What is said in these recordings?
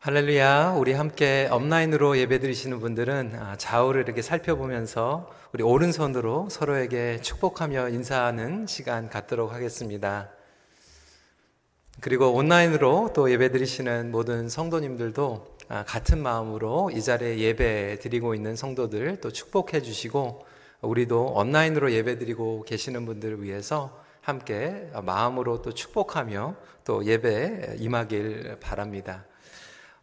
할렐루야. 우리 함께 업라인으로 예배 드리시는 분들은 아, 좌우를 이렇게 살펴보면서 우리 오른손으로 서로에게 축복하며 인사하는 시간 갖도록 하겠습니다. 그리고 온라인으로 또 예배 드리시는 모든 성도님들도 아, 같은 마음으로 이 자리에 예배 드리고 있는 성도들 또 축복해 주시고 우리도 온라인으로 예배 드리고 계시는 분들을 위해서 함께 마음으로 또 축복하며 또 예배 임하길 바랍니다.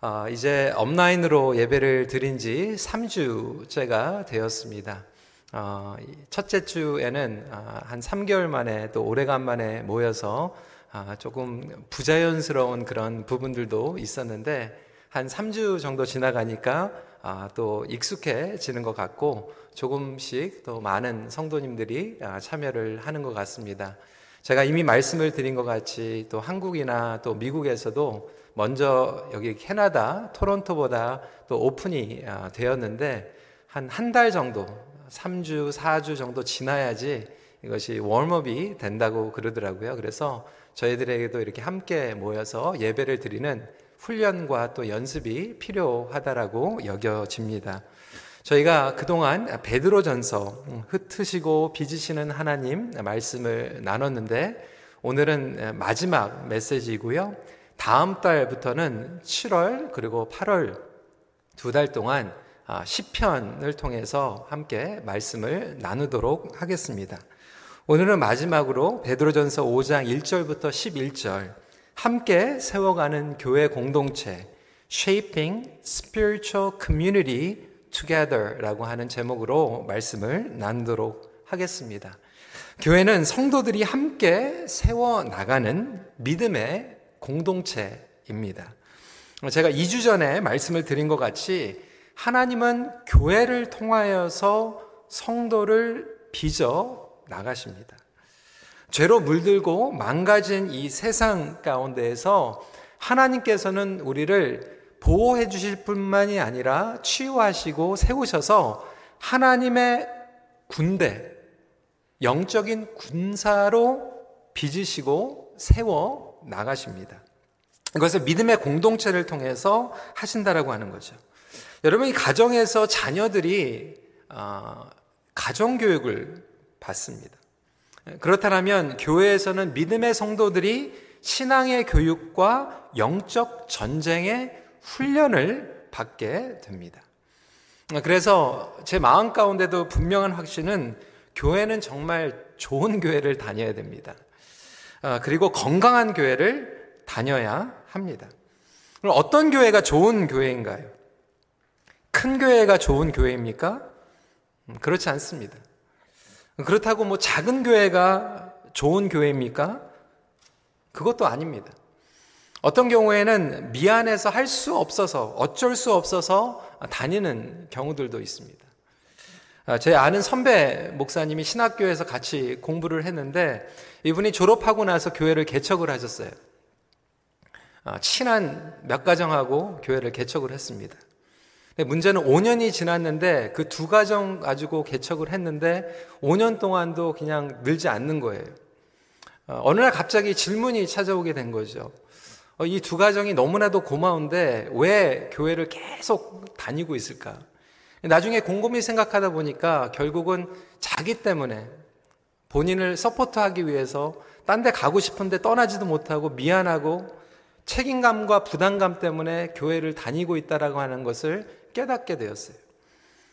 어, 이제 업라인으로 예배를 드린 지 3주째가 되었습니다. 어, 첫째 주에는 어, 한 3개월 만에 또 오래간만에 모여서 아, 조금 부자연스러운 그런 부분들도 있었는데 한 3주 정도 지나가니까 아, 또 익숙해지는 것 같고 조금씩 또 많은 성도님들이 아, 참여를 하는 것 같습니다. 제가 이미 말씀을 드린 것 같이 또 한국이나 또 미국에서도 먼저 여기 캐나다 토론토보다 또 오픈이 아, 되었는데 한 한 달 정도, 3주, 4주 정도 지나야지 이것이 웜업이 된다고 그러더라고요. 그래서 저희들에게도 이렇게 함께 모여서 예배를 드리는 훈련과 또 연습이 필요하다라고 여겨집니다. 저희가 그동안 베드로전서 음, 흩으시고 빚으시는 하나님 말씀을 나눴는데 오늘은 마지막 메시지이고요. 다음 달부터는 7월 그리고 8월 두 달 동안 아, 시편을 통해서 함께 말씀을 나누도록 하겠습니다. 오늘은 마지막으로 베드로전서 5장 1절부터 11절 함께 세워가는 교회 공동체 Shaping Spiritual Community Together라고 하는 제목으로 말씀을 나누도록 하겠습니다. 교회는 성도들이 함께 세워 나가는 믿음의 공동체입니다. 제가 2주 전에 말씀을 드린 것 같이 하나님은 교회를 통하여서 성도를 빚어 나가십니다. 죄로 물들고 망가진 이 세상 가운데에서 하나님께서는 우리를 보호해 주실 뿐만이 아니라 치유하시고 세우셔서 하나님의 군대, 영적인 군사로 빚으시고 세워 나가십니다. 이것을 믿음의 공동체를 통해서 하신다라고 하는 거죠. 여러분 이 가정에서 자녀들이 어, 가정 교육을 받습니다. 그렇다면 교회에서는 믿음의 성도들이 신앙의 교육과 영적 전쟁의 훈련을 받게 됩니다. 그래서 제 마음 가운데도 분명한 확신은 교회는 정말 좋은 교회를 다녀야 됩니다. 아, 그리고 건강한 교회를 다녀야 합니다. 그럼 어떤 교회가 좋은 교회인가요? 큰 교회가 좋은 교회입니까? 음, 그렇지 않습니다. 그렇다고 뭐 작은 교회가 좋은 교회입니까? 그것도 아닙니다. 어떤 경우에는 미안해서 할 수 없어서 어쩔 수 없어서 다니는 경우들도 있습니다. 아, 제 아는 선배 목사님이 신학교에서 같이 공부를 했는데 이분이 졸업하고 나서 교회를 개척을 하셨어요. 아, 친한 몇 가정하고 교회를 개척을 했습니다. 문제는 5년이 지났는데 그 두 가정 가지고 개척을 했는데 5년 동안도 그냥 늘지 않는 거예요. 아, 어느 날 갑자기 질문이 찾아오게 된 거죠. 어, 이두 가정이 너무나도 고마운데 왜 교회를 계속 다니고 있을까? 나중에 곰곰이 생각하다 보니까 결국은 자기 때문에 본인을 서포트하기 위해서 딴 데 가고 싶은데 떠나지도 못하고 미안하고 책임감과 부담감 때문에 교회를 다니고 있다라고 하는 것을 깨닫게 되었어요.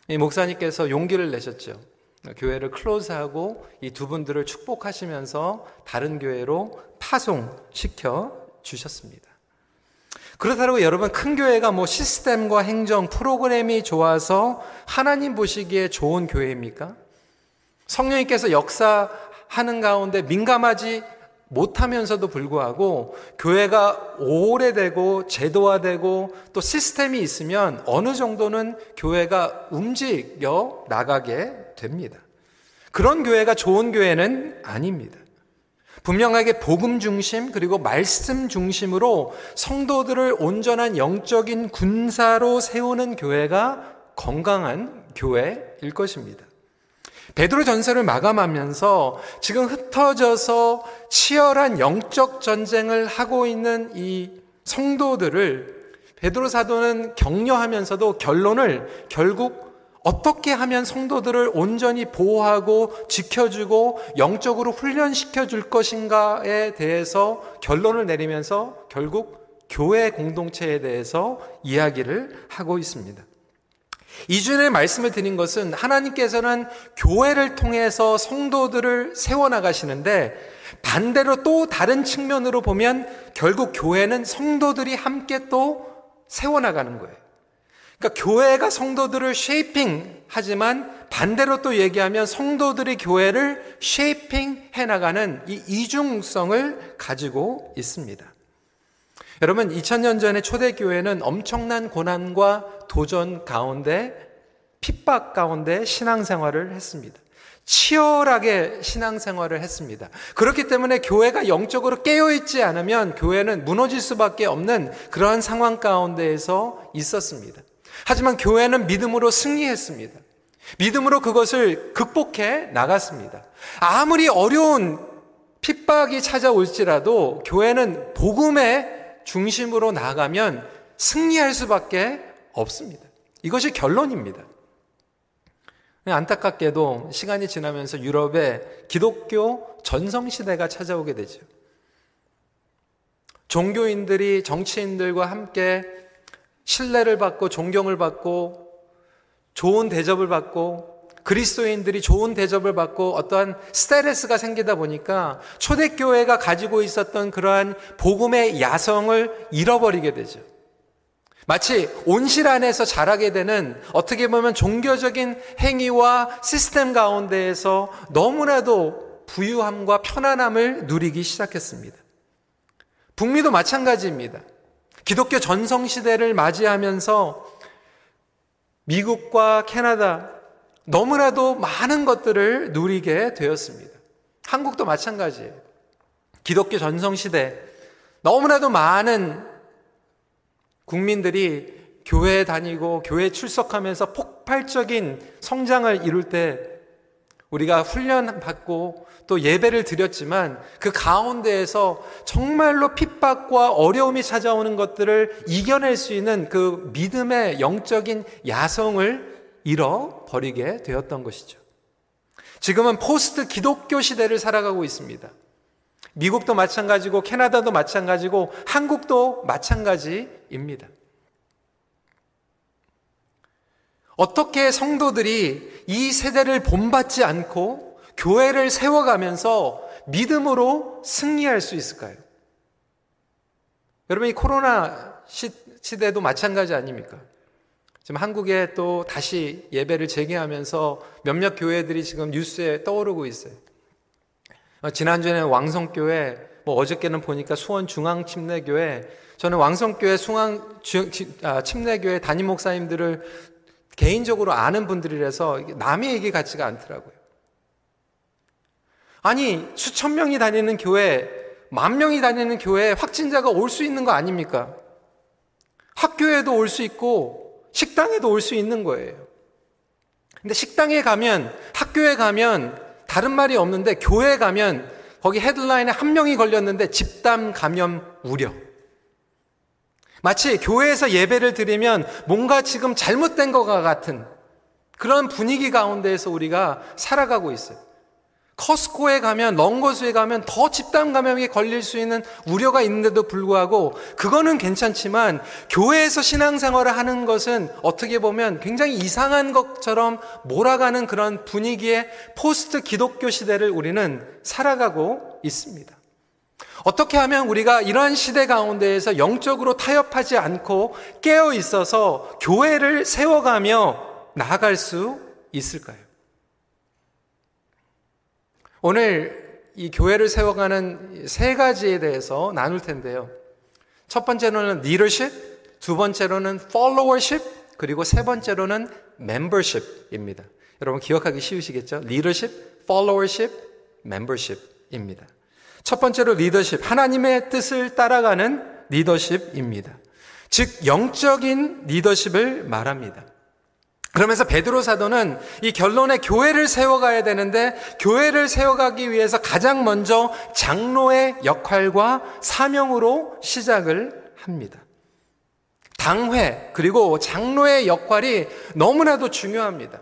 이 목사님께서 용기를 내셨죠. 교회를 클로즈하고 이 두 분들을 축복하시면서 다른 교회로 파송시켜 주셨습니다. 그렇다고 여러분 큰 교회가 뭐 시스템과 행정 프로그램이 좋아서 하나님 보시기에 좋은 교회입니까? 성령님께서 역사하는 가운데 민감하지 못하면서도 불구하고 교회가 오래되고 제도화되고 또 시스템이 있으면 어느 정도는 교회가 움직여 나가게 됩니다. 그런 교회가 좋은 교회는 아닙니다. 분명하게 복음 중심 그리고 말씀 중심으로 성도들을 온전한 영적인 군사로 세우는 교회가 건강한 교회일 것입니다. 베드로 전서를 마감하면서 지금 흩어져서 치열한 영적 전쟁을 하고 있는 이 성도들을 베드로 사도는 격려하면서도 결론을 결국 어떻게 하면 성도들을 온전히 보호하고 지켜주고 영적으로 훈련시켜 줄 것인가에 대해서 결론을 내리면서 결국 교회 공동체에 대해서 이야기를 하고 있습니다. 이주의 말씀을 드린 것은 하나님께서는 교회를 통해서 성도들을 세워나가시는데 반대로 또 다른 측면으로 보면 결국 교회는 성도들이 함께 또 세워나가는 거예요. 그러니까 교회가 성도들을 shaping 하지만 반대로 또 얘기하면 성도들이 교회를 shaping 해나가는 이 이중성을 가지고 있습니다. 여러분, 2000년 전에 초대교회는 엄청난 고난과 도전 가운데 핍박 가운데 신앙생활을 했습니다. 치열하게 신앙생활을 했습니다. 그렇기 때문에 교회가 영적으로 깨어있지 않으면 교회는 무너질 수밖에 없는 그러한 상황 가운데에서 있었습니다. 하지만 교회는 믿음으로 승리했습니다. 믿음으로 그것을 극복해 나갔습니다. 아무리 어려운 핍박이 찾아올지라도 교회는 복음의 중심으로 나가면 승리할 수밖에 없습니다. 이것이 결론입니다. 안타깝게도 시간이 지나면서 유럽에 기독교 전성시대가 찾아오게 되죠. 종교인들이 정치인들과 함께 신뢰를 받고 존경을 받고 좋은 대접을 받고 그리스도인들이 좋은 대접을 받고 어떠한 스테레스가 생기다 보니까 초대교회가 가지고 있었던 그러한 복음의 야성을 잃어버리게 되죠. 마치 온실 안에서 자라게 되는 어떻게 보면 종교적인 행위와 시스템 가운데에서 너무나도 부유함과 편안함을 누리기 시작했습니다. 북미도 마찬가지입니다. 기독교 전성시대를 맞이하면서 미국과 캐나다 너무나도 많은 것들을 누리게 되었습니다. 한국도 마찬가지예요. 기독교 전성시대 너무나도 많은 국민들이 교회에 다니고 교회 출석하면서 폭발적인 성장을 이룰 때 우리가 훈련 받고 또 예배를 드렸지만 그 가운데에서 정말로 핍박과 어려움이 찾아오는 것들을 이겨낼 수 있는 그 믿음의 영적인 야성을 잃어버리게 되었던 것이죠. 지금은 포스트 기독교 시대를 살아가고 있습니다. 미국도 마찬가지고 캐나다도 마찬가지고 한국도 마찬가지입니다. 어떻게 성도들이 이 세대를 본받지 않고 교회를 세워가면서 믿음으로 승리할 수 있을까요? 여러분, 이 코로나 시, 시대도 마찬가지 아닙니까? 지금 한국에 또 다시 예배를 재개하면서 몇몇 교회들이 지금 뉴스에 떠오르고 있어요. 어, 지난주에는 왕성교회, 뭐 어저께는 보니까 수원 중앙침례교회, 저는 왕성교회 중앙 아, 침례교회 담임 목사님들을 개인적으로 아는 분들이라서 남의 얘기 같지가 않더라고요. 아니, 수천 명이 다니는 교회, 만 명이 다니는 교회에 확진자가 올 수 있는 거 아닙니까? 학교에도 올 수 있고, 식당에도 올 수 있는 거예요. 근데 식당에 가면, 학교에 가면, 다른 말이 없는데 교회 가면 거기 헤드라인에 한 명이 걸렸는데 집단 감염 우려. 마치 교회에서 예배를 드리면 뭔가 지금 잘못된 것과 같은 그런 분위기 가운데에서 우리가 살아가고 있어요. 커스코에 가면, 런거스에 가면 더 집단 감염에 걸릴 수 있는 우려가 있는데도 불구하고 그거는 괜찮지만 교회에서 신앙생활을 하는 것은 어떻게 보면 굉장히 이상한 것처럼 몰아가는 그런 분위기의 포스트 기독교 시대를 우리는 살아가고 있습니다. 어떻게 하면 우리가 이러한 시대 가운데에서 영적으로 타협하지 않고 깨어 있어서 교회를 세워가며 나아갈 수 있을까요? 오늘 이 교회를 세워가는 세 가지에 대해서 나눌 텐데요. 첫 번째로는 leadership, 두 번째로는 followership, 그리고 세 번째로는 membership입니다. 여러분 기억하기 쉬우시겠죠? leadership, followership, membership입니다. 첫 번째로 리더십, 하나님의 뜻을 따라가는 리더십입니다. 즉 영적인 리더십을 말합니다. 그러면서 베드로 사도는 이 결론에 교회를 세워가야 되는데 교회를 세워가기 위해서 가장 먼저 장로의 역할과 사명으로 시작을 합니다. 당회, 그리고 장로의 역할이 너무나도 중요합니다.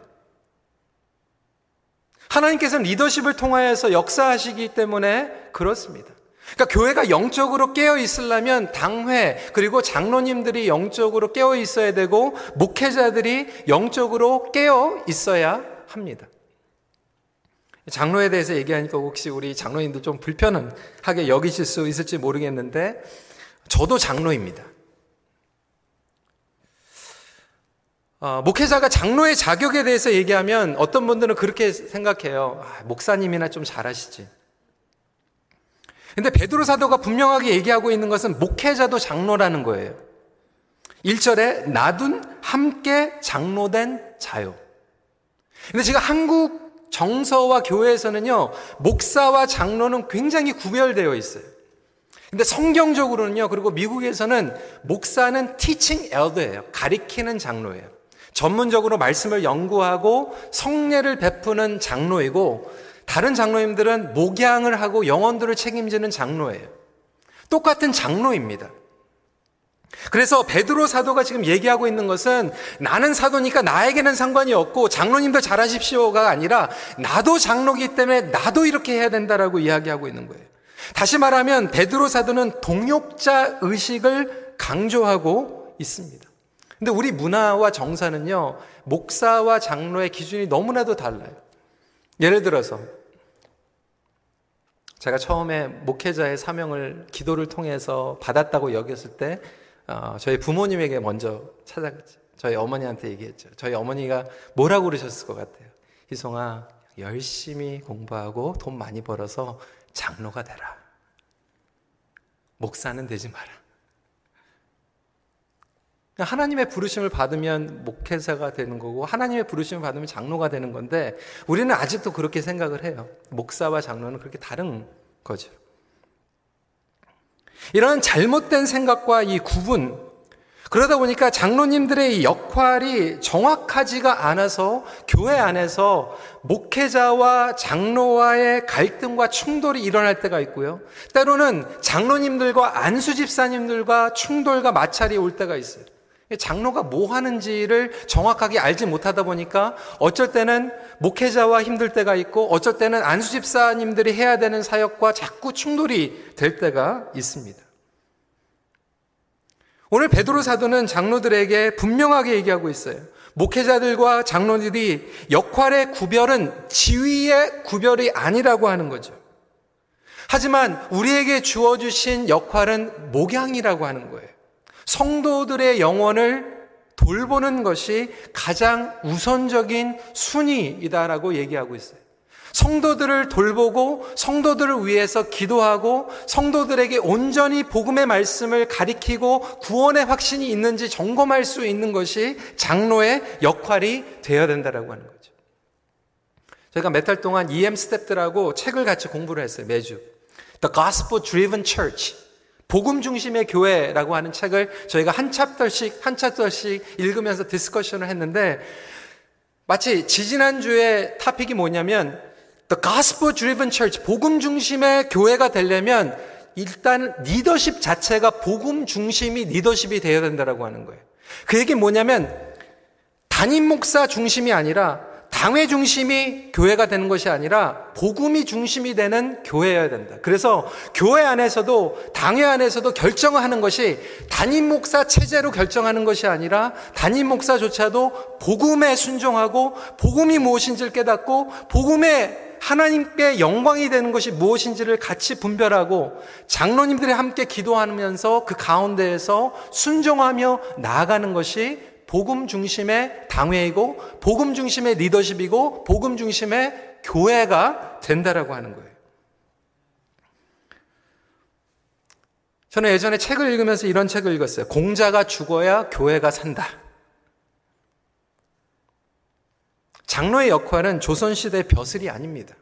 하나님께서는 리더십을 통하여서 역사하시기 때문에 그렇습니다. 그러니까 교회가 영적으로 깨어 있으려면 당회 그리고 장로님들이 영적으로 깨어 있어야 되고 목회자들이 영적으로 깨어 있어야 합니다. 장로에 대해서 얘기하니까 혹시 우리 장로님들 좀 불편하게 여기실 수 있을지 모르겠는데 저도 장로입니다. 어, 목회자가 장로의 자격에 대해서 얘기하면 어떤 분들은 그렇게 생각해요. 아, 목사님이나 좀 잘하시지. 근데 베드로 사도가 분명하게 얘기하고 있는 것은 목회자도 장로라는 거예요. 1절에 나둔 함께 장로된 자요. 근데 지금 한국 정서와 교회에서는요, 목사와 장로는 굉장히 구별되어 있어요. 근데 성경적으로는요, 그리고 미국에서는 목사는 teaching elder예요. 가리키는 장로예요. 전문적으로 말씀을 연구하고 성례를 베푸는 장로이고 다른 장로님들은 목양을 하고 영혼들을 책임지는 장로예요. 똑같은 장로입니다. 그래서 베드로 사도가 지금 얘기하고 있는 것은 나는 사도니까 나에게는 상관이 없고 장로님들 잘하십시오가 아니라 나도 장로기 때문에 나도 이렇게 해야 된다라고 이야기하고 있는 거예요. 다시 말하면 베드로 사도는 동역자 의식을 강조하고 있습니다. 근데 우리 문화와 정사는요, 목사와 장로의 기준이 너무나도 달라요. 예를 들어서, 제가 처음에 목회자의 사명을 기도를 통해서 받았다고 여겼을 때, 어, 저희 부모님에게 먼저 찾아갔죠. 저희 어머니한테 얘기했죠. 저희 어머니가 뭐라고 그러셨을 것 같아요. 희송아, 열심히 공부하고 돈 많이 벌어서 장로가 되라. 목사는 되지 마라. 하나님의 부르심을 받으면 목회자가 되는 거고 하나님의 부르심을 받으면 장로가 되는 건데 우리는 아직도 그렇게 생각을 해요. 목사와 장로는 그렇게 다른 거죠. 이런 잘못된 생각과 이 구분 그러다 보니까 장로님들의 역할이 정확하지가 않아서 교회 안에서 목회자와 장로와의 갈등과 충돌이 일어날 때가 있고요. 때로는 장로님들과 안수 집사님들과 충돌과 마찰이 올 때가 있어요. 장로가 뭐 하는지를 정확하게 알지 못하다 보니까 어쩔 때는 목회자와 힘들 때가 있고 어쩔 때는 안수집사님들이 해야 되는 사역과 자꾸 충돌이 될 때가 있습니다. 오늘 베드로 사도는 장로들에게 분명하게 얘기하고 있어요. 목회자들과 장로들이 역할의 구별은 지위의 구별이 아니라고 하는 거죠. 하지만 우리에게 주어주신 역할은 목양이라고 하는 거예요. 성도들의 영혼을 돌보는 것이 가장 우선적인 순위이다라고 얘기하고 있어요. 성도들을 돌보고 성도들을 위해서 기도하고 성도들에게 온전히 복음의 말씀을 가리키고 구원의 확신이 있는지 점검할 수 있는 것이 장로의 역할이 되어야 된다라고 하는 거죠. 저희가 몇 달 동안 EM 스텝들하고 책을 같이 공부를 했어요. 매주. The Gospel Driven Church. 복음 중심의 교회라고 하는 책을 저희가 한 chapter씩 한 chapter씩 읽으면서 discussion을 했는데 마치 지지난주에 topic이 뭐냐면 The Gospel Driven Church 복음 중심의 교회가 되려면 일단 리더십 자체가 복음 중심이 리더십이 되어야 된다라고 하는 거예요. 그 얘기 뭐냐면 담임 목사 중심이 아니라 당회 중심이 교회가 되는 것이 아니라 복음이 중심이 되는 교회여야 된다. 그래서 교회 안에서도 당회 안에서도 결정을 하는 것이 담임 목사 체제로 결정하는 것이 아니라 담임 목사조차도 복음에 순종하고 복음이 무엇인지를 깨닫고 복음에 하나님께 영광이 되는 것이 무엇인지를 같이 분별하고 장로님들이 함께 기도하면서 그 가운데에서 순종하며 나아가는 것이 복음 중심의 당회이고 복음 중심의 리더십이고 복음 중심의 교회가 된다라고 하는 거예요. 저는 예전에 책을 읽으면서 이런 책을 읽었어요. 공자가 죽어야 교회가 산다. 장로의 역할은 조선시대 벼슬이 아닙니다.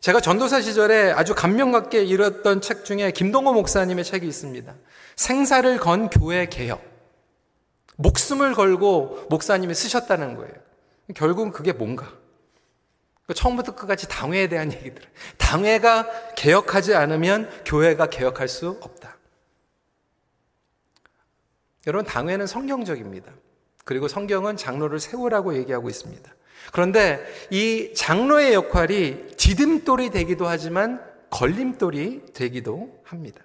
제가 전도사 시절에 아주 감명 깊게 읽었던 책 중에 김동호 목사님의 책이 있습니다. 생사를 건 교회 개혁. 목숨을 걸고 목사님이 쓰셨다는 거예요. 결국은 그게 뭔가? 그러니까 처음부터 끝까지 당회에 대한 얘기들. 당회가 개혁하지 않으면 교회가 개혁할 수 없다. 여러분, 당회는 성경적입니다. 그리고 성경은 장로를 세우라고 얘기하고 있습니다. 그런데 이 장로의 역할이 디딤돌이 되기도 하지만 걸림돌이 되기도 합니다.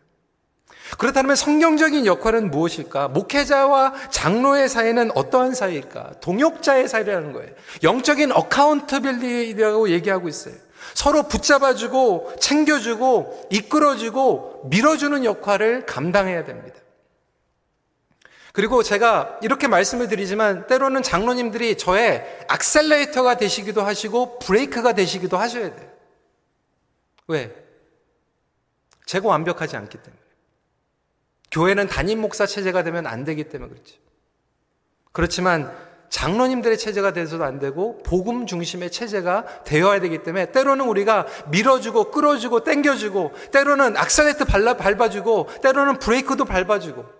그렇다면 성경적인 역할은 무엇일까? 목회자와 장로의 사이는 어떠한 사이일까? 동역자의 사이라는 거예요. 영적인 어카운터빌리라고 얘기하고 있어요. 서로 붙잡아주고 챙겨주고 이끌어주고 밀어주는 역할을 감당해야 됩니다. 그리고 제가 이렇게 말씀을 드리지만 때로는 장로님들이 저의 악셀레이터가 되시기도 하시고 브레이크가 되시기도 하셔야 돼요. 왜? 제가 완벽하지 않기 때문에. 교회는 담임 목사 체제가 되면 안 되기 때문에 그렇죠. 그렇지만 장로님들의 체제가 돼서도 안 되고 복음 중심의 체제가 되어야 되기 때문에 때로는 우리가 밀어주고 끌어주고 땡겨주고 때로는 악셀레트 밟아주고 때로는 브레이크도 밟아주고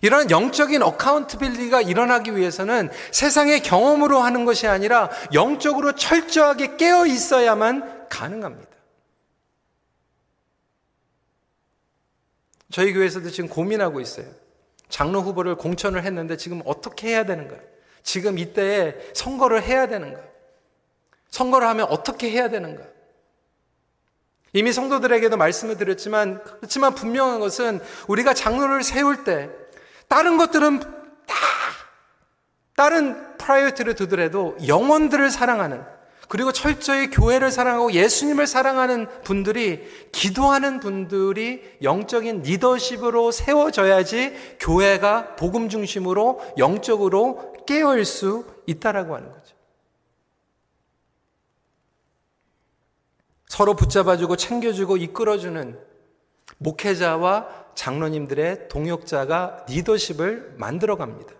이런 영적인 어카운트빌리가 일어나기 위해서는 세상의 경험으로 하는 것이 아니라 영적으로 철저하게 깨어 있어야만 가능합니다. 저희 교회에서도 지금 고민하고 있어요. 장로 후보를 공천을 했는데 지금 어떻게 해야 되는가요? 지금 이때에 선거를 해야 되는가? 선거를 하면 어떻게 해야 되는가? 이미 성도들에게도 말씀을 드렸지만, 그렇지만 분명한 것은 우리가 장로를 세울 때, 다른 것들은 다, 다른 priority를 두더라도 영혼들을 사랑하는, 그리고 철저히 교회를 사랑하고 예수님을 사랑하는 분들이 기도하는 분들이 영적인 리더십으로 세워져야지 교회가 복음 중심으로 영적으로 깨어일 수 있다라고 하는 거죠. 서로 붙잡아주고 챙겨주고 이끌어주는 목회자와 장로님들의 동역자가 리더십을 만들어갑니다.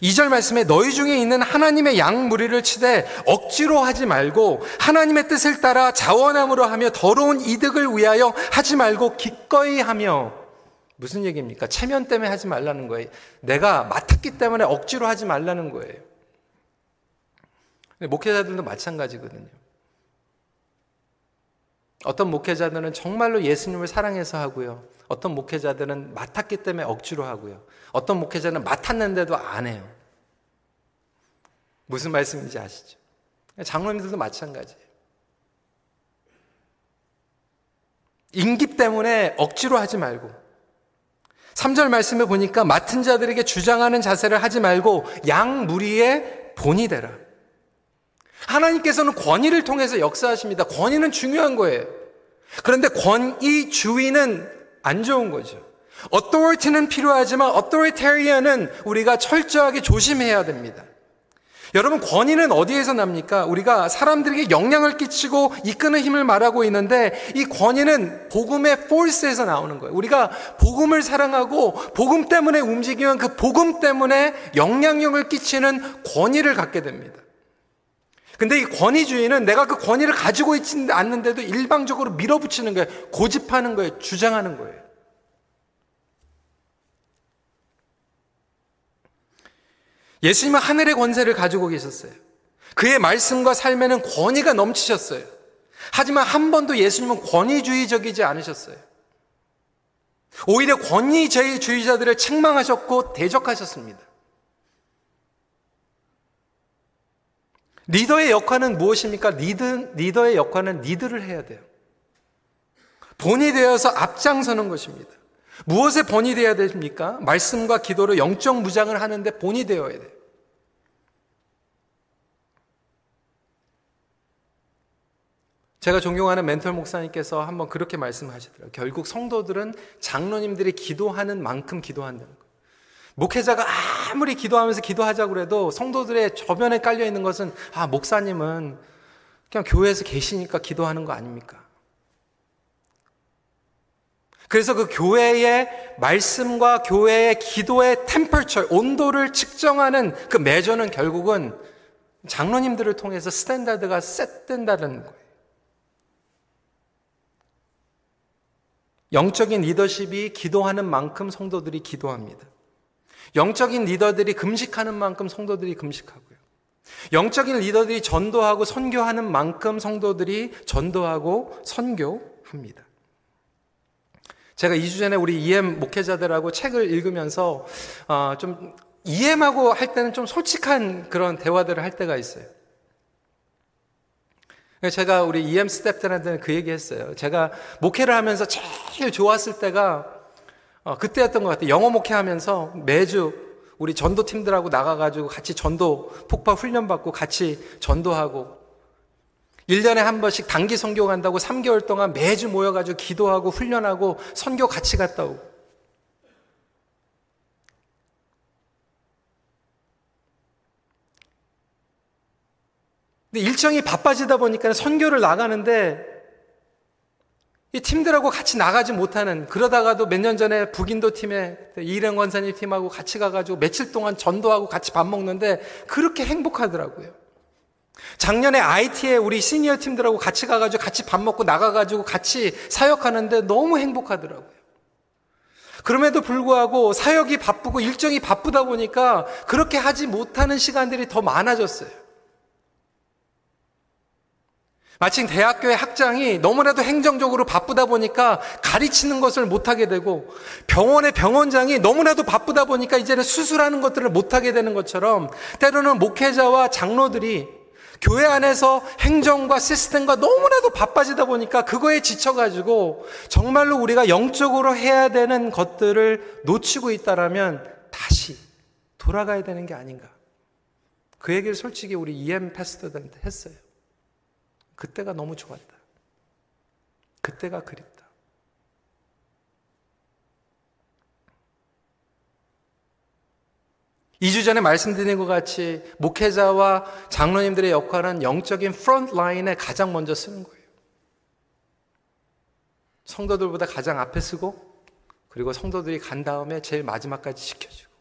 2절 말씀에 너희 중에 있는 하나님의 양 무리를 치되 억지로 하지 말고 하나님의 뜻을 따라 자원함으로 하며 더러운 이득을 위하여 하지 말고 기꺼이 하며 무슨 얘기입니까? 체면 때문에 하지 말라는 거예요. 내가 맡았기 때문에 억지로 하지 말라는 거예요. 목회자들도 마찬가지거든요. 어떤 목회자들은 정말로 예수님을 사랑해서 하고요. 어떤 목회자들은 맡았기 때문에 억지로 하고요. 어떤 목회자는 맡았는데도 안 해요. 무슨 말씀인지 아시죠? 장로님들도 마찬가지예요. 인기 때문에 억지로 하지 말고 3절 말씀을 보니까 맡은 자들에게 주장하는 자세를 하지 말고 양 무리의 본이 되라. 하나님께서는 권위를 통해서 역사하십니다. 권위는 중요한 거예요. 그런데 권위주의는 안 좋은 거죠. authority는 필요하지만 authoritarian은 우리가 철저하게 조심해야 됩니다. 여러분 권위는 어디에서 납니까? 우리가 사람들에게 영향을 끼치고 이끄는 힘을 말하고 있는데 이 권위는 복음의 force에서 나오는 거예요. 우리가 복음을 사랑하고 복음 때문에 움직이면 그 복음 때문에 영향력을 끼치는 권위를 갖게 됩니다. 근데 이 권위주의는 내가 그 권위를 가지고 있지 않는데도 일방적으로 밀어붙이는 거예요. 고집하는 거예요. 주장하는 거예요. 예수님은 하늘의 권세를 가지고 계셨어요. 그의 말씀과 삶에는 권위가 넘치셨어요. 하지만 한 번도 예수님은 권위주의적이지 않으셨어요. 오히려 권위주의자들을 책망하셨고 대적하셨습니다. 리더의 역할은 무엇입니까? 리드, 리더의 역할은 리드를 해야 돼요. 본이 되어서 앞장서는 것입니다. 무엇에 본이 되어야 됩니까? 말씀과 기도로 영적 무장을 하는데 본이 되어야 돼요. 제가 존경하는 멘털 목사님께서 한번 그렇게 말씀하시더라고요. 결국 성도들은 장로님들이 기도하는 만큼 기도한다는 거예요. 목회자가 아무리 기도하면서 기도하자고 그래도 성도들의 저변에 깔려 있는 것은 아, 목사님은 그냥 교회에서 계시니까 기도하는 거 아닙니까? 그래서 그 교회의 말씀과 교회의 기도의 템퍼처, 온도를 측정하는 그 매저는 결국은 장로님들을 통해서 standard가 set된다는 거예요. 영적인 리더십이 기도하는 만큼 성도들이 기도합니다. 영적인 리더들이 금식하는 만큼 성도들이 금식하고요. 영적인 리더들이 전도하고 선교하는 만큼 성도들이 전도하고 선교합니다. 제가 2주 전에 우리 EM 목회자들하고 책을 읽으면서 어, 좀 EM하고 할 때는 좀 솔직한 그런 대화들을 할 때가 있어요. 제가 우리 EM 스태프들한테는 그 얘기 했어요. 제가 목회를 하면서 제일 좋았을 때가 어, 그때였던 것 같아요. 영어 목회하면서 매주 우리 전도팀들하고 나가가지고 같이 전도 폭파 훈련받고 같이 전도하고 1년에 한 번씩 단기 선교 간다고 3개월 동안 매주 모여가지고 기도하고 훈련하고 선교 같이 갔다 오고 근데 일정이 바빠지다 보니까 선교를 나가는데 이 팀들하고 같이 나가지 못하는 그러다가도 몇 년 전에 북인도 팀에 이령 권사님 팀하고 같이 가가지고 며칠 동안 전도하고 같이 밥 먹는데 그렇게 행복하더라고요. 작년에 IT에 우리 시니어 팀들하고 같이 가가지고 같이 밥 먹고 나가가지고 같이 사역하는데 너무 행복하더라고요. 그럼에도 불구하고 사역이 바쁘고 일정이 바쁘다 보니까 그렇게 하지 못하는 시간들이 더 많아졌어요. 마침 대학교의 학장이 너무나도 행정적으로 바쁘다 보니까 가르치는 것을 못하게 되고 병원의 병원장이 너무나도 바쁘다 보니까 이제는 수술하는 것들을 못하게 되는 것처럼 때로는 목회자와 장로들이 교회 안에서 행정과 시스템과 너무나도 바빠지다 보니까 그거에 지쳐가지고 정말로 우리가 영적으로 해야 되는 것들을 놓치고 있다라면 다시 돌아가야 되는 게 아닌가. 그 얘기를 솔직히 우리 EM 패스터들한테 했어요. 그때가 너무 좋았다. 그때가 그립다. 이 주 전에 말씀드린 것 같이 목회자와 장로님들의 역할은 영적인 프론트 라인에 가장 먼저 쓰는 거예요. 성도들보다 가장 앞에 쓰고 그리고 성도들이 간 다음에 제일 마지막까지 지켜주고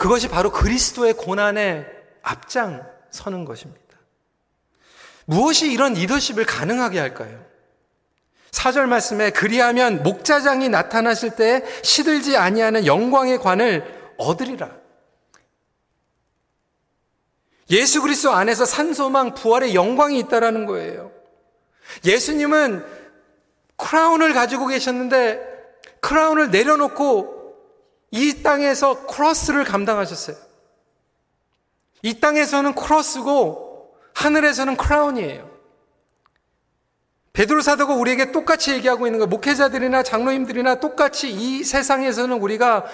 그것이 바로 그리스도의 고난에 앞장서는 것입니다. 무엇이 이런 리더십을 가능하게 할까요? 사절 말씀에 그리하면 목자장이 나타나실 때 시들지 아니하는 영광의 관을 얻으리라. 예수 그리스도 안에서 산소망 부활의 영광이 있다라는 거예요. 예수님은 크라운을 가지고 계셨는데 crown을 내려놓고 이 땅에서 cross를 감당하셨어요. 이 땅에서는 cross고 하늘에서는 crown이에요. 베드로 사도가 우리에게 똑같이 얘기하고 있는 거예요. 목회자들이나 장로님들이나 똑같이 이 세상에서는 우리가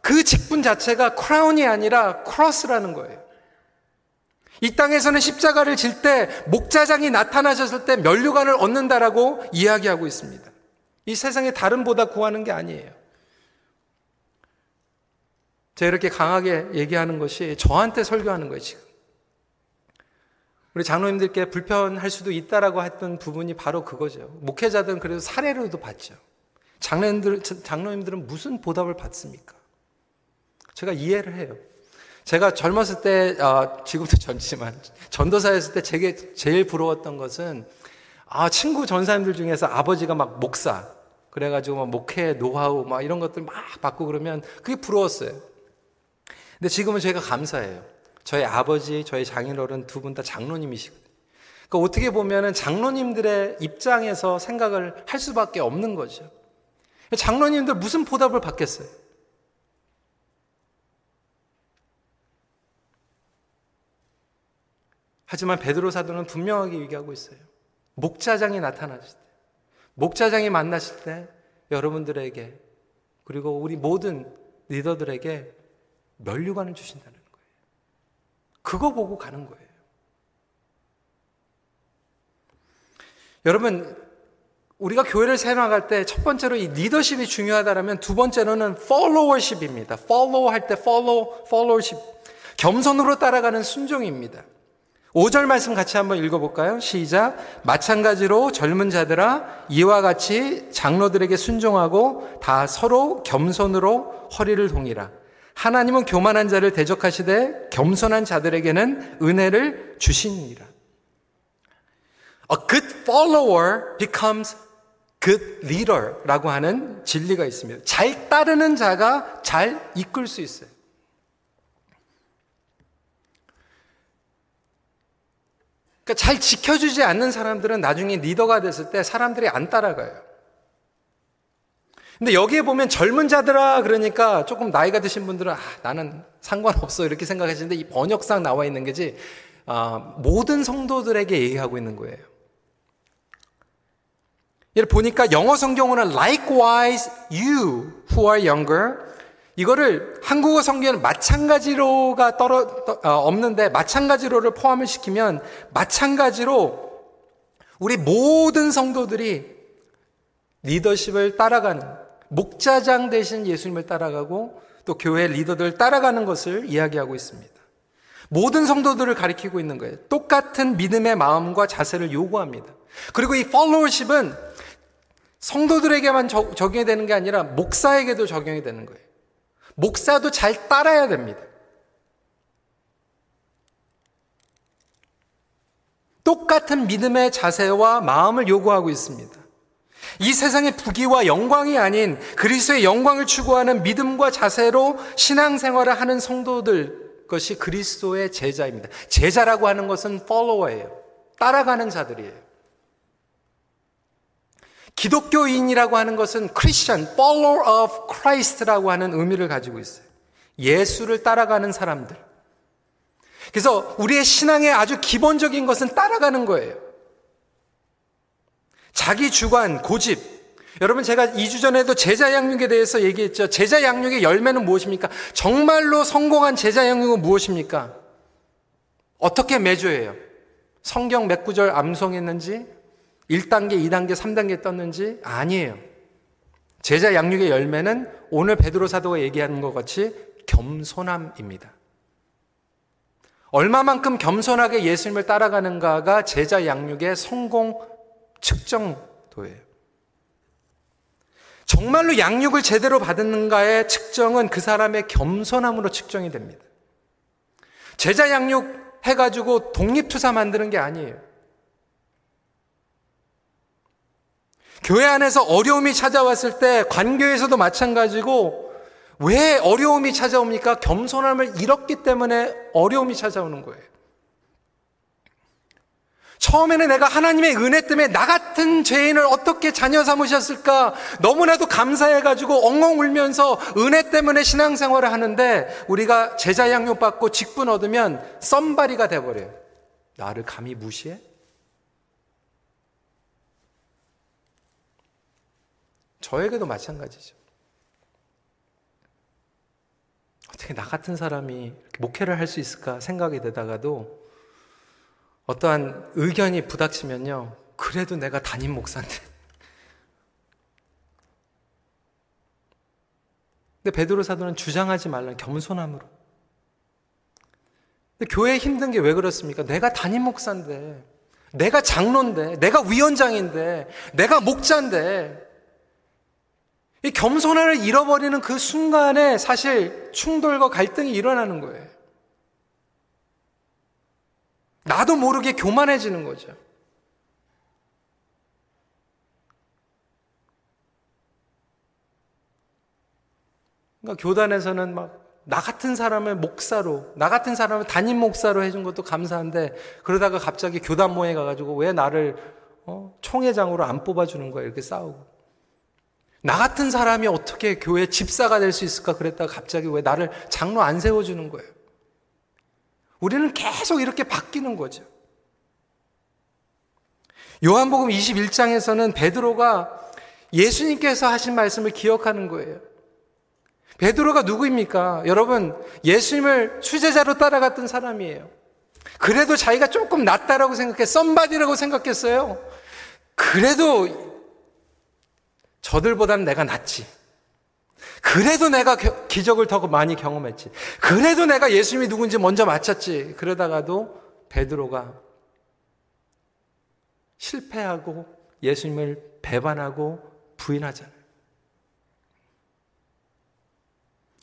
그 직분 자체가 crown이 아니라 cross라는 거예요. 이 땅에서는 십자가를 질 때 목자장이 나타나셨을 때 면류관을 얻는다라고 이야기하고 있습니다. 이 세상에 다른보다 구하는 게 아니에요. 제가 이렇게 강하게 얘기하는 것이 저한테 설교하는 거예요, 지금. 우리 장로님들께 불편할 수도 있다라고 했던 부분이 바로 그거죠. 목회자들은 그래도 사례로도 봤죠. 장로님들, 장로님들은 무슨 보답을 받습니까? 제가 이해를 해요. 제가 젊었을 때, 어, 지금도 젊지만, 전도사였을 때 제게 제일 부러웠던 것은, 아, 친구 전사님들 중에서 아버지가 막 목사, 그래가지고 막 목회 노하우 막 이런 것들 막 받고 그러면 그게 부러웠어요. 근데 지금은 저희가 감사해요. 저희 아버지, 저희 장인어른 두 분 다 장로님이시거든요. 그러니까 어떻게 보면은 장로님들의 입장에서 생각을 할 수밖에 없는 거죠. 장로님들 무슨 보답을 받겠어요? 하지만 베드로 사도는 분명하게 얘기하고 있어요. 목자장이 나타나실 때, 목자장이 만나실 때 여러분들에게 그리고 우리 모든 리더들에게 면류관을 주신다는 거예요. 그거 보고 가는 거예요. 여러분, 우리가 교회를 세나갈 때 첫 번째로 이 리더십이 중요하다면 두 번째로는 followership입니다. follow 할 때 follow, followership. 겸손으로 따라가는 순종입니다. 5절 말씀 같이 한번 읽어볼까요? 시작. 마찬가지로 젊은 자들아, 이와 같이 장로들에게 순종하고 다 서로 겸손으로 허리를 동이라. 하나님은 교만한 자를 대적하시되 겸손한 자들에게는 은혜를 주시니라. A good follower becomes good leader라고 하는 진리가 있습니다. 잘 따르는 자가 잘 이끌 수 있어요. 그러니까 잘 지켜주지 않는 사람들은 나중에 리더가 됐을 때 사람들이 안 따라가요. 근데 여기에 보면 젊은 자들아 그러니까 조금 나이가 드신 분들은 아, 나는 상관없어 이렇게 생각하시는데 이 번역상 나와 있는 게지 아, 모든 성도들에게 얘기하고 있는 거예요. 이를 보니까 영어 성경으로는 likewise you who are younger 이거를 한국어 성경에는 마찬가지로가 떨어 떠, 어, 없는데 마찬가지로를 포함을 시키면 마찬가지로 우리 모든 성도들이 리더십을 따라가는 목자장 대신 예수님을 따라가고 또 교회 리더들 따라가는 것을 이야기하고 있습니다. 모든 성도들을 가리키고 있는 거예요. 똑같은 믿음의 마음과 자세를 요구합니다. 그리고 이 followership은 성도들에게만 적용이 되는 게 아니라 목사에게도 적용이 되는 거예요. 목사도 잘 따라야 됩니다. 똑같은 믿음의 자세와 마음을 요구하고 있습니다. 이 세상의 부귀와 영광이 아닌 그리스도의 영광을 추구하는 믿음과 자세로 신앙생활을 하는 성도들 것이 그리스도의 제자입니다. 제자라고 하는 것은 follower예요. 따라가는 자들이에요. 기독교인이라고 하는 것은 Christian, follower of Christ라고 하는 의미를 가지고 있어요. 예수를 따라가는 사람들. 그래서 우리의 신앙의 아주 기본적인 것은 따라가는 거예요. 자기 주관, 고집. 여러분 제가 2주 전에도 제자 양육에 대해서 얘기했죠. 제자 양육의 열매는 무엇입니까? 정말로 성공한 제자 양육은 무엇입니까? 어떻게 매주해요? 성경 몇 구절 암송했는지 1단계, 2단계, 3단계 떴는지 아니에요. 제자 양육의 열매는 오늘 베드로 사도가 얘기하는 것 같이 겸손함입니다. 얼마만큼 겸손하게 예수님을 따라가는가가 제자 양육의 성공 측정도예요. 정말로 양육을 제대로 받았는가의 측정은 그 사람의 겸손함으로 측정이 됩니다. 제자 양육 해가지고 독립투사 만드는 게 아니에요. 교회 안에서 어려움이 찾아왔을 때 관교에서도 마찬가지고 왜 어려움이 찾아옵니까? 겸손함을 잃었기 때문에 어려움이 찾아오는 거예요. 처음에는 내가 하나님의 은혜 때문에 나 같은 죄인을 어떻게 자녀 삼으셨을까 너무나도 감사해가지고 엉엉 울면서 은혜 때문에 신앙생활을 하는데 우리가 제자 양육 받고 직분 얻으면 썸바리가 돼버려요. 나를 감히 무시해? 저에게도 마찬가지죠. 어떻게 나 같은 사람이 목회를 할 수 있을까 생각이 되다가도 어떠한 의견이 부닥치면요. 그래도 내가 담임 목사인데. 근데 베드로 사도는 주장하지 말라 겸손함으로. 근데 교회 힘든 게 왜 그렇습니까? 내가 담임 목사인데, 내가 장로인데, 내가 위원장인데, 내가 목자인데, 이 겸손함을 잃어버리는 그 순간에 사실 충돌과 갈등이 일어나는 거예요. 나도 모르게 교만해지는 거죠. 그러니까 교단에서는 막 나 같은 사람을 목사로, 나 같은 사람을 담임 목사로 해준 것도 감사한데 그러다가 갑자기 교단 모에 가가지고 왜 나를 어? 총회장으로 안 뽑아주는 거야 이렇게 싸우고. 나 같은 사람이 어떻게 교회 집사가 될 수 있을까 그랬다가 갑자기 왜 나를 장로 안 세워주는 거예요. 우리는 계속 이렇게 바뀌는 거죠. 요한복음 21장에서는 베드로가 예수님께서 하신 말씀을 기억하는 거예요. 베드로가 누구입니까? 여러분, 예수님을 수제자로 따라갔던 사람이에요. 그래도 자기가 조금 낫다라고 생각해, 썸바디라고 생각했어요. 그래도 저들보다는 내가 낫지. 그래도 내가 기적을 더 많이 경험했지. 그래도 내가 예수님이 누군지 먼저 맞췄지. 그러다가도 베드로가 실패하고 예수님을 배반하고 부인하잖아요.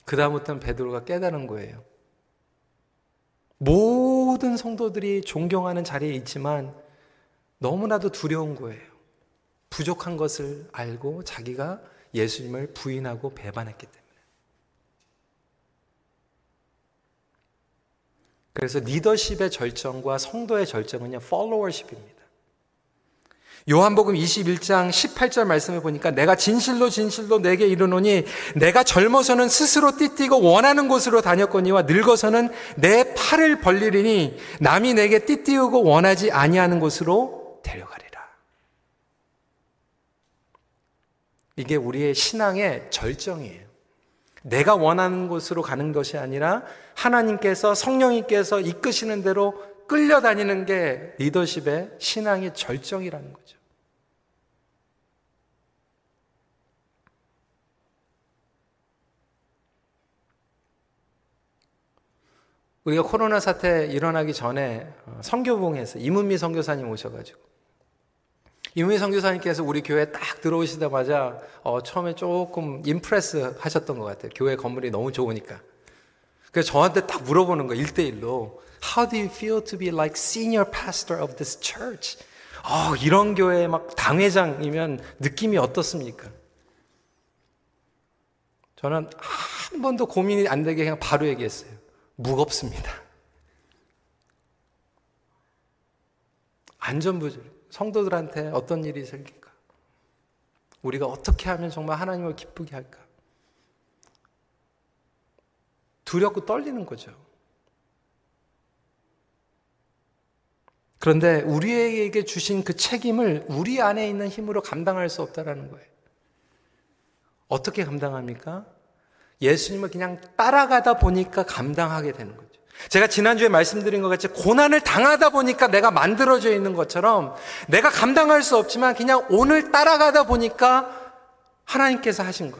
그다음부터는 베드로가 깨달은 거예요. 모든 성도들이 존경하는 자리에 있지만 너무나도 두려운 거예요. 부족한 것을 알고 자기가 예수님을 부인하고 배반했기 때문에. 그래서 리더십의 절정과 성도의 절정은요, followership입니다. 요한복음 21장 18절 말씀을 보니까 내가 진실로 진실로 내게 이르노니 내가 젊어서는 스스로 띠띠고 원하는 곳으로 다녔거니와 늙어서는 내 팔을 벌리리니 남이 내게 띠띠우고 원하지 아니하는 곳으로 데려가리라. 이게 우리의 신앙의 절정이에요. 내가 원하는 곳으로 가는 것이 아니라 하나님께서 성령님께서 이끄시는 대로 끌려다니는 게 리더십의 신앙의 절정이라는 거죠. 우리가 코로나 사태 일어나기 전에 성교봉에서 이문미 선교사님 오셔가지고 이문미 선교사님께서 우리 교회 딱 들어오시자마자 어, 처음에 조금 임프레스 하셨던 것 같아요. 교회 건물이 너무 좋으니까. 그래서 저한테 딱 물어보는 거예요. 1대1로. How do you feel to be like senior pastor of this church? 어, 이런 교회 막 당회장이면 느낌이 어떻습니까? 저는 한 번도 고민이 안 되게 그냥 바로 얘기했어요. 무겁습니다. 안전부절. 성도들한테 어떤 일이 생길까? 우리가 어떻게 하면 정말 하나님을 기쁘게 할까? 두렵고 떨리는 거죠. 그런데 우리에게 주신 그 책임을 우리 안에 있는 힘으로 감당할 수 없다라는 거예요. 어떻게 감당합니까? 예수님을 그냥 따라가다 보니까 감당하게 되는 거죠. 제가 지난주에 말씀드린 것 같이 고난을 당하다 보니까 내가 만들어져 있는 것처럼 내가 감당할 수 없지만 그냥 오늘 따라가다 보니까 하나님께서 하신 것.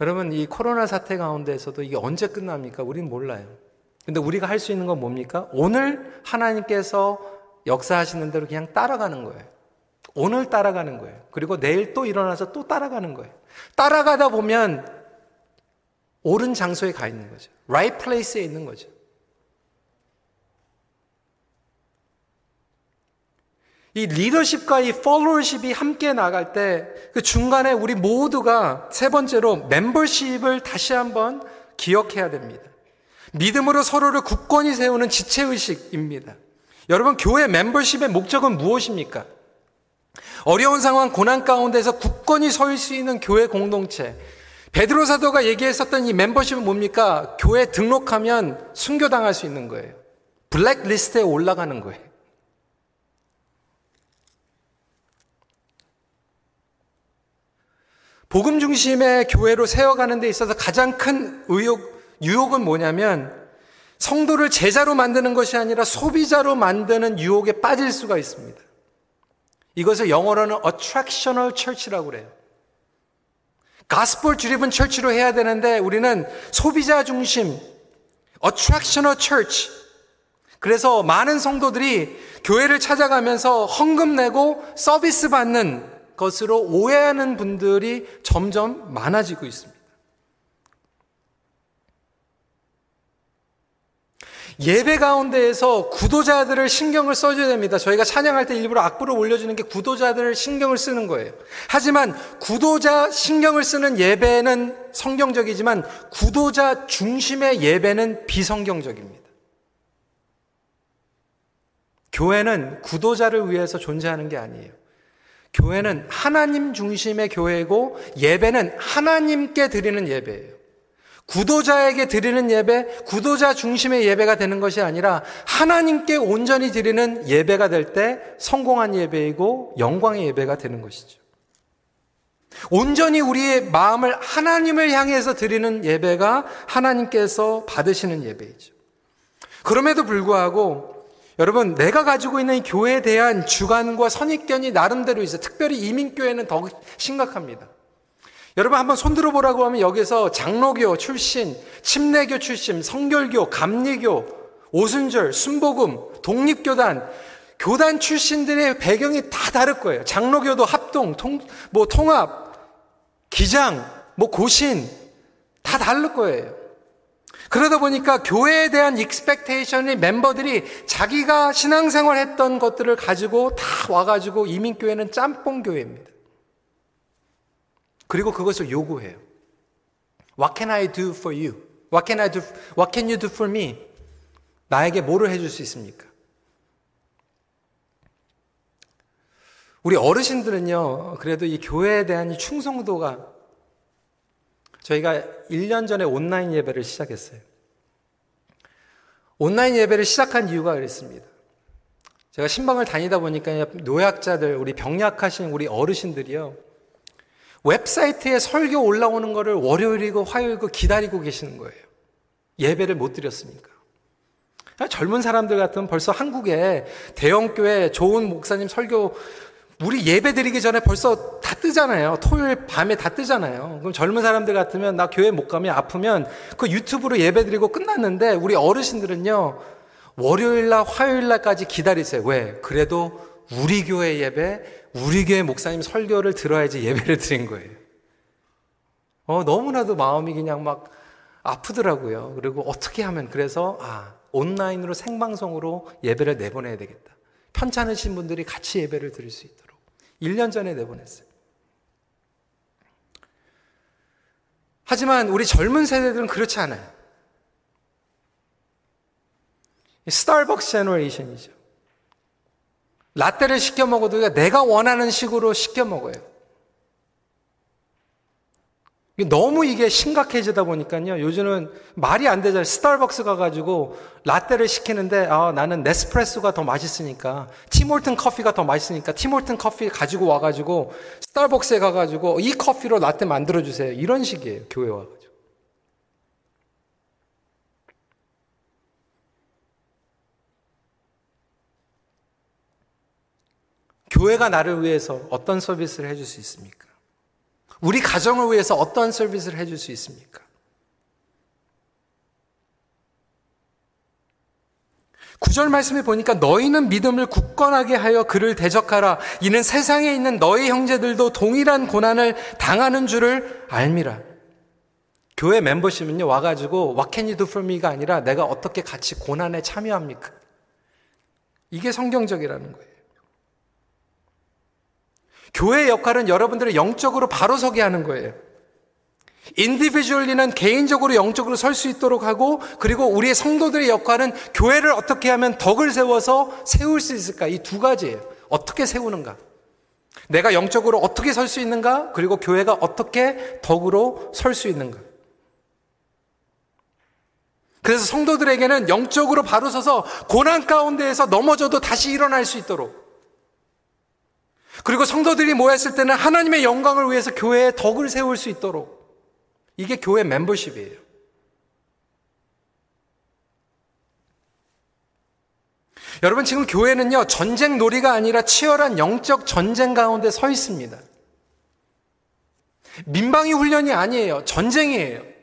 여러분, 이 코로나 사태 가운데에서도 이게 언제 끝납니까? 우린 몰라요. 근데 우리가 할 수 있는 건 뭡니까? 오늘 하나님께서 역사하시는 대로 그냥 따라가는 거예요. 오늘 따라가는 거예요. 그리고 내일 또 일어나서 또 따라가는 거예요. 따라가다 보면 옳은 장소에 가 있는 거죠. right place에 있는 거죠. 이 리더십과 이 followership이 함께 나갈 때 그 중간에 우리 모두가 세 번째로 멤버십을 다시 한번 기억해야 됩니다. 믿음으로 서로를 굳건히 세우는 지체의식입니다. 여러분, 교회 멤버십의 목적은 무엇입니까? 어려운 상황, 고난 가운데서 굳건히 설 수 있는 교회 공동체. 베드로 사도가 얘기했었던 이 멤버십은 뭡니까? 교회 등록하면 순교당할 수 있는 거예요. 블랙리스트에 올라가는 거예요. 복음 중심의 교회로 세워가는 데 있어서 가장 큰 의욕, 유혹은 뭐냐면 성도를 제자로 만드는 것이 아니라 소비자로 만드는 유혹에 빠질 수가 있습니다. 이것을 영어로는 attractional church라고 그래요. 가스폴 드리븐 철치로 해야 되는데 우리는 소비자 중심 attractional church 그래서 많은 성도들이 교회를 찾아가면서 헌금 내고 서비스 받는 것으로 오해하는 분들이 점점 많아지고 있습니다. 예배 가운데에서 구도자들을 신경을 써줘야 됩니다. 저희가 찬양할 때 일부러 악보를 올려주는 게 구도자들을 신경을 쓰는 거예요. 하지만 구도자 신경을 쓰는 예배는 성경적이지만 구도자 중심의 예배는 비성경적입니다. 교회는 구도자를 위해서 존재하는 게 아니에요. 교회는 하나님 중심의 교회고 예배는 하나님께 드리는 예배예요. 구도자에게 드리는 예배, 구도자 중심의 예배가 되는 것이 아니라 하나님께 온전히 드리는 예배가 될 때 성공한 예배이고 영광의 예배가 되는 것이죠. 온전히 우리의 마음을 하나님을 향해서 드리는 예배가 하나님께서 받으시는 예배이죠. 그럼에도 불구하고 여러분 내가 가지고 있는 교회에 대한 주관과 선입견이 나름대로 있어요. 특별히 이민교회는 더 심각합니다. 여러분 한번 손들어 보라고 하면 여기서 장로교 출신, 침례교 출신, 성결교, 감리교, 오순절, 순복음, 독립교단, 교단 출신들의 배경이 다 다를 거예요. 장로교도 합동, 통, 뭐 통합, 기장, 뭐 고신, 다 다를 거예요. 그러다 보니까 교회에 대한 expectation이 멤버들이 자기가 신앙생활 했던 것들을 가지고 다 와가지고 이민교회는 짬뽕 교회입니다. 그리고 그것을 요구해요. What can I do for you? What can I do? What can you do for me? 나에게 뭐를 해줄 수 있습니까? 우리 어르신들은요, 그래도 이 교회에 대한 이 충성도가 저희가 1년 전에 온라인 예배를 시작했어요. 온라인 예배를 시작한 이유가 그랬습니다. 제가 신방을 다니다 보니까 노약자들, 우리 병약하신 우리 어르신들이요. 웹사이트에 설교 올라오는 거를 월요일이고 화요일이고 기다리고 계시는 거예요. 예배를 못 드렸으니까. 젊은 사람들 같으면 벌써 한국에 대형교회 좋은 목사님 설교 우리 예배 드리기 전에 벌써 다 뜨잖아요. 토요일 밤에 다 뜨잖아요. 그럼 젊은 사람들 같으면 나 교회 못 가면 아프면 그 유튜브로 예배 드리고 끝났는데 우리 어르신들은요. 월요일 날 화요일 날까지 기다리세요. 왜? 그래도 우리 교회 예배, 우리 교회 목사님 설교를 들어야지 예배를 드린 거예요. 어, 너무나도 마음이 그냥 막 아프더라고요. 그리고 어떻게 하면 그래서 아, 온라인으로 생방송으로 예배를 내보내야 되겠다. 편찮으신 분들이 같이 예배를 드릴 수 있도록. 1년 전에 내보냈어요. 하지만 우리 젊은 세대들은 그렇지 않아요. 스타벅스 제너레이션이죠. 라떼를 시켜 먹어도 내가 원하는 식으로 시켜 먹어요. 너무 이게 심각해지다 보니까요. 요즘은 말이 안 되잖아요. 스타벅스 가가지고 라떼를 시키는데 아, 나는 네스프레소가 더 맛있으니까 Tim Hortons 커피가 더 맛있으니까 Tim Hortons 커피 가지고 와가지고 스타벅스에 가가지고 이 커피로 라떼 만들어주세요. 이런 식이에요. 교회 와가지고. 교회가 나를 위해서 어떤 서비스를 해줄 수 있습니까? 우리 가정을 위해서 어떠한 서비스를 해줄 수 있습니까? 구절 말씀에 보니까 너희는 믿음을 굳건하게 하여 그를 대적하라. 이는 세상에 있는 너희 형제들도 동일한 고난을 당하는 줄을 알미라. 교회 멤버십은요, 와가지고, for me가 아니라 내가 어떻게 같이 고난에 참여합니까? 이게 성경적이라는 거예요. 교회의 역할은 여러분들을 영적으로 바로 서게 하는 거예요. 인디비주얼리는 개인적으로 영적으로 설 수 있도록 하고 그리고 우리의 성도들의 역할은 교회를 어떻게 하면 덕을 세워서 세울 수 있을까? 이 두 가지예요. 어떻게 세우는가? 내가 영적으로 어떻게 설 수 있는가? 그리고 교회가 어떻게 덕으로 설 수 있는가? 그래서 성도들에게는 영적으로 바로 서서 고난 가운데에서 넘어져도 다시 일어날 수 있도록 그리고 성도들이 모였을 때는 하나님의 영광을 위해서 교회에 덕을 세울 수 있도록 이게 교회 멤버십이에요. 여러분 지금 교회는요 전쟁 놀이가 아니라 치열한 영적 전쟁 가운데 서 있습니다. 민방위 훈련이 아니에요. 전쟁이에요.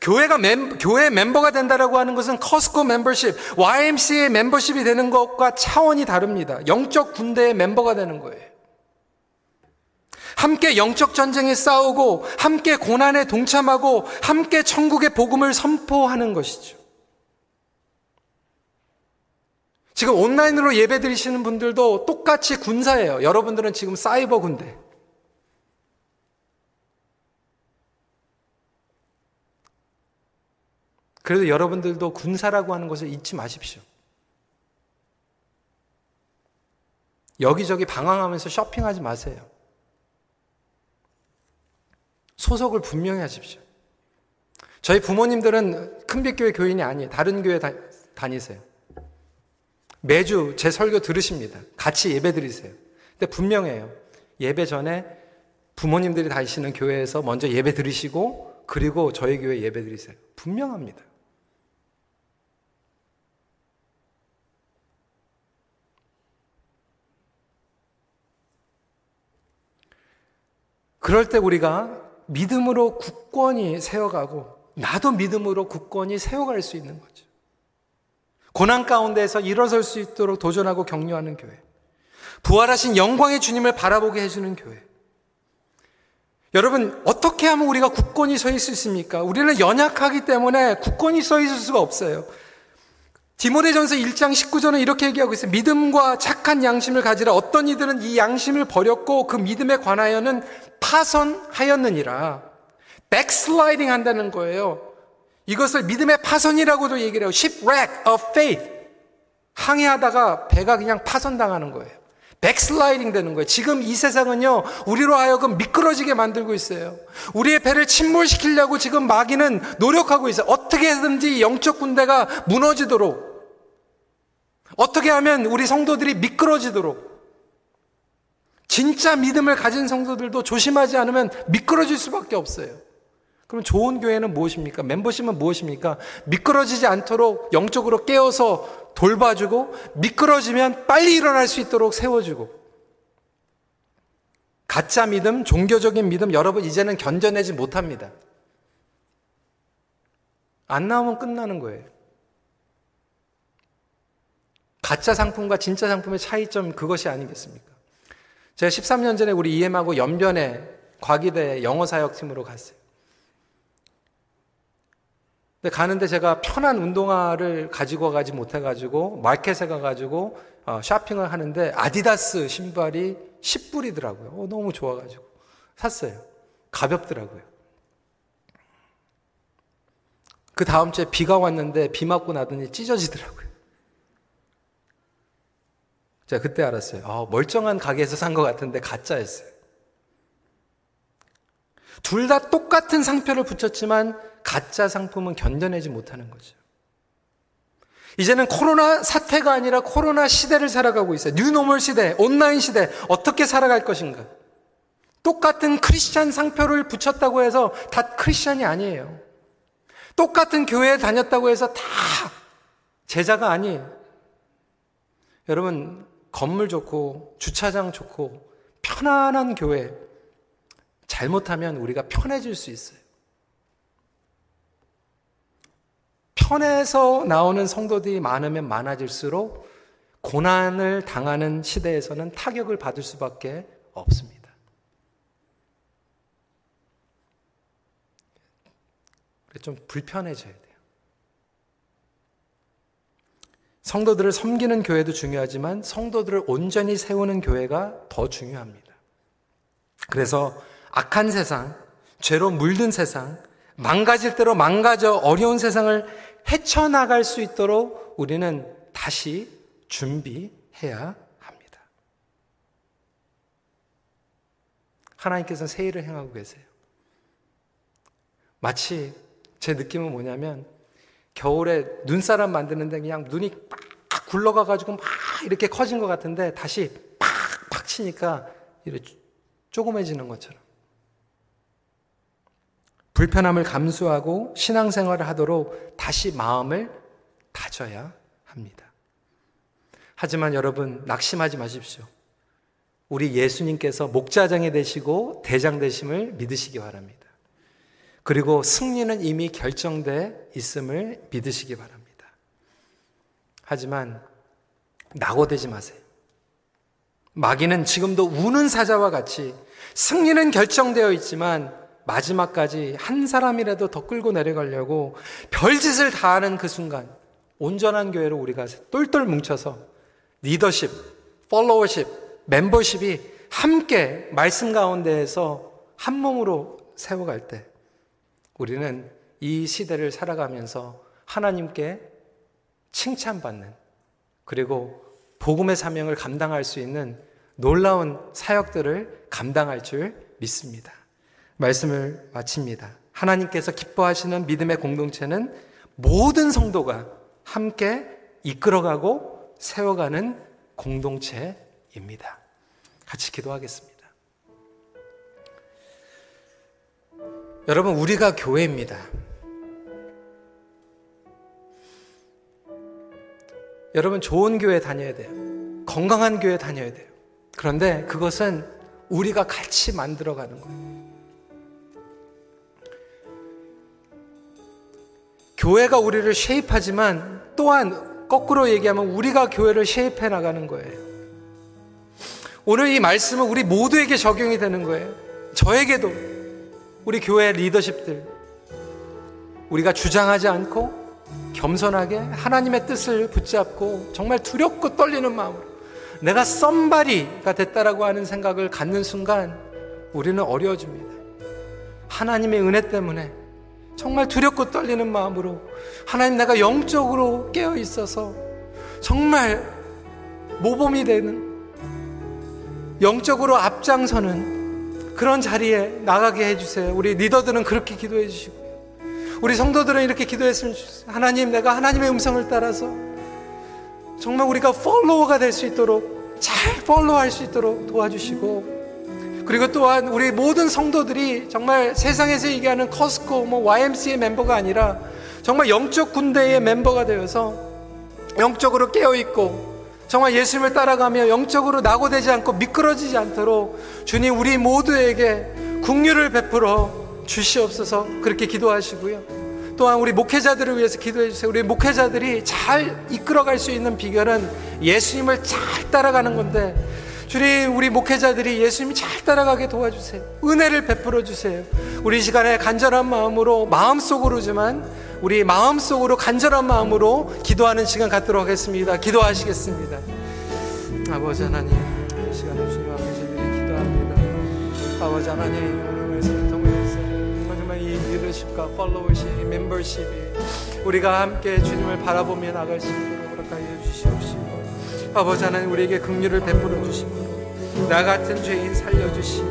교회가 멤, 교회 멤버가 된다라고 하는 것은 커스코 멤버십, YMCA 멤버십이 되는 것과 차원이 다릅니다. 영적 군대의 멤버가 되는 거예요. 함께 영적 전쟁에 싸우고, 함께 고난에 동참하고, 함께 천국의 복음을 선포하는 것이죠. 지금 온라인으로 예배 드리시는 분들도 똑같이 군사예요. 여러분들은 지금 사이버 군대. 그래도 여러분들도 군사라고 하는 것을 잊지 마십시오. 여기저기 방황하면서 쇼핑하지 마세요. 소속을 분명히 하십시오. 저희 부모님들은 큰빛교회 교인이 아니에요. 다른 교회 다, 다니세요. 매주 제 설교 들으십니다. 같이 예배 드리세요. 근데 분명해요. 예배 전에 부모님들이 다니시는 교회에서 먼저 예배 드리시고 그리고 저희 교회 예배 드리세요. 분명합니다. 그럴 때 우리가 믿음으로 굳건히 세워가고 나도 믿음으로 굳건히 세워갈 수 있는 거죠. 고난 가운데에서 일어설 수 있도록 도전하고 격려하는 교회. 부활하신 영광의 주님을 바라보게 해주는 교회. 여러분, 어떻게 하면 우리가 굳건히 서 있을 수 있습니까? 우리는 연약하기 때문에 굳건히 서 있을 수가 없어요. 디모데전서 1장 19절은 이렇게 얘기하고 있어요. 믿음과 착한 양심을 가지라 어떤 이들은 이 양심을 버렸고 그 믿음에 관하여는 파선하였느니라. backsliding 한다는 거예요. 이것을 믿음의 파선이라고도 얘기를 해요. shipwreck of faith. 항해하다가 배가 그냥 파선당하는 거예요. backsliding 되는 거예요. 지금 이 세상은요, 우리로 하여금 미끄러지게 만들고 있어요. 우리의 배를 침몰시키려고 지금 마귀는 노력하고 있어요. 어떻게 든지 영적 군대가 무너지도록. 어떻게 하면 우리 성도들이 미끄러지도록. 진짜 믿음을 가진 성도들도 조심하지 않으면 미끄러질 수밖에 없어요. 그럼 좋은 교회는 무엇입니까? 멤버십은 무엇입니까? 미끄러지지 않도록 영적으로 깨어서 돌봐주고 미끄러지면 빨리 일어날 수 있도록 세워주고 가짜 믿음, 종교적인 믿음 여러분 이제는 견뎌내지 못합니다. 안 나오면 끝나는 거예요. 가짜 상품과 진짜 상품의 차이점 그것이 아니겠습니까? 제가 13년 전에 우리 이엠하고 연변에 과기대 영어사역팀으로 갔어요. 근데 가는데 제가 편한 운동화를 가지고 가지 못해가지고 마켓에 가가지고 어, 쇼핑을 하는데 아디다스 신발이 10불이더라고요. 어, 너무 좋아가지고 샀어요. 가볍더라고요. 그 다음 주에 비가 왔는데 비 맞고 나더니 찢어지더라고요. 제가 그때 알았어요. 아, 멀쩡한 가게에서 산 것 같은데 가짜였어요. 둘 다 똑같은 상표를 붙였지만 가짜 상품은 견뎌내지 못하는 거죠. 이제는 코로나 사태가 아니라 코로나 시대를 살아가고 있어요. 뉴노멀 시대, 온라인 시대, 어떻게 살아갈 것인가. 똑같은 크리스찬 상표를 붙였다고 해서 다 크리스찬이 아니에요. 똑같은 교회에 다녔다고 해서 다 제자가 아니에요. 여러분, 건물 좋고, 주차장 좋고, 편안한 교회, 잘못하면 우리가 편해질 수 있어요. 편에서 나오는 성도들이 많으면 많아질수록 고난을 당하는 시대에서는 타격을 받을 수밖에 없습니다. 좀 불편해져야 돼요. 성도들을 섬기는 교회도 중요하지만 성도들을 온전히 세우는 교회가 더 중요합니다. 그래서 악한 세상, 죄로 물든 세상, 망가질 대로 망가져 어려운 세상을 헤쳐나갈 수 있도록 우리는 다시 준비해야 합니다. 하나님께서는 새 일을 행하고 계세요. 마치 제 느낌은 뭐냐면 겨울에 눈사람 만드는데 그냥 눈이 팍 굴러가가지고 막 이렇게 커진 것 같은데 다시 팍팍 치니까 이렇게 조그매지는 것처럼. 불편함을 감수하고 신앙생활을 하도록 다시 마음을 다져야 합니다. 하지만 여러분, 낙심하지 마십시오. 우리 예수님께서 목자장이 되시고 대장 되심을 믿으시기 바랍니다. 그리고 승리는 이미 결정돼 있음을 믿으시기 바랍니다. 하지만 낙오되지 마세요. 마귀는 지금도 우는 사자와 같이 승리는 결정되어 있지만 마지막까지 한 사람이라도 더 끌고 내려가려고 별짓을 다 하는 그 순간 온전한 교회로 우리가 똘똘 뭉쳐서 리더십, 팔로워십, 멤버십이 함께 말씀 가운데에서 한 몸으로 세워갈 때 우리는 이 시대를 살아가면서 하나님께 칭찬받는 그리고 복음의 사명을 감당할 수 있는 놀라운 사역들을 감당할 줄 믿습니다. 말씀을 마칩니다. 하나님께서 기뻐하시는 믿음의 공동체는 모든 성도가 함께 이끌어가고 세워가는 공동체입니다. 같이 기도하겠습니다. 여러분, 우리가 교회입니다. 여러분, 좋은 교회 다녀야 돼요. 건강한 교회 다녀야 돼요. 그런데 그것은 우리가 같이 만들어가는 거예요. 교회가 우리를 쉐입하지만 또한 거꾸로 얘기하면 우리가 교회를 쉐입해 나가는 거예요. 오늘 이 말씀은 우리 모두에게 적용이 되는 거예요. 저에게도 우리 교회 리더십들 우리가 주장하지 않고 겸손하게 하나님의 뜻을 붙잡고 정말 두렵고 떨리는 마음으로 내가 썸바리가 됐다라고 하는 생각을 갖는 순간 우리는 어려워집니다. 하나님의 은혜 때문에 정말 두렵고 떨리는 마음으로 하나님 내가 영적으로 깨어 있어서 정말 모범이 되는 영적으로 앞장서는 그런 자리에 나가게 해주세요. 우리 리더들은 그렇게 기도해 주시고 우리 성도들은 이렇게 기도했으면 좋겠어요. 하나님 내가 하나님의 음성을 따라서 정말 우리가 팔로워가 될 수 있도록 잘 팔로우할 수 있도록 도와주시고 그리고 또한 우리 모든 성도들이 정말 세상에서 얘기하는 커스코, 뭐 YMCA 멤버가 아니라 정말 영적 군대의 멤버가 되어서 영적으로 깨어 있고 정말 예수님을 따라가며 영적으로 낙오되지 않고 미끄러지지 않도록 주님 우리 모두에게 국류를 베풀어 주시옵소서 그렇게 기도하시고요. 또한 우리 목회자들을 위해서 기도해 주세요. 우리 목회자들이 잘 이끌어갈 수 있는 비결은 예수님을 잘 따라가는 건데 주님, 우리 목회자들이 예수님이 잘 따라가게 도와주세요. 은혜를 베풀어 주세요. 우리 시간에 간절한 마음으로, 마음속으로지만, 우리 마음속으로 간절한 마음으로 기도하는 시간 갖도록 하겠습니다. 기도하시겠습니다. 아버지 하나님, 이 시간에 주님 앞에 저희들이 기도합니다. 아버지 하나님, 오늘 말씀을 통해서 정말 이 리더십과 팔로우십, 멤버십이 우리가 함께 주님을 바라보며 나갈 수 있도록 아버지 하나님 우리에게 긍휼을 베풀어 주시고 나 같은 죄인 살려 주시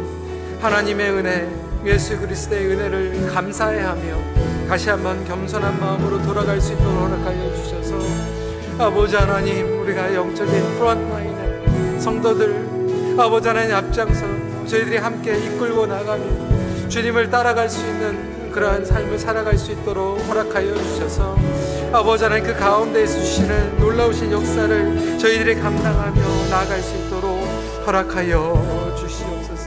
하나님의 은혜 예수 그리스도의 은혜를 감사해하며 다시 한번 겸손한 마음으로 돌아갈 수 있도록 허락하여 주셔서 아버지 하나님 우리가 영적인 프론트라인에 성도들 아버지 하나님 앞장서 저희들이 함께 이끌고 나가며 주님을 따라갈 수 있는 그러한 삶을 살아갈 수 있도록 허락하여 주셔서 아버지 하나님 그 가운데에서 주시는 놀라우신 역사를 저희들이 감당하며 나아갈 수 있도록 허락하여 주시옵소서.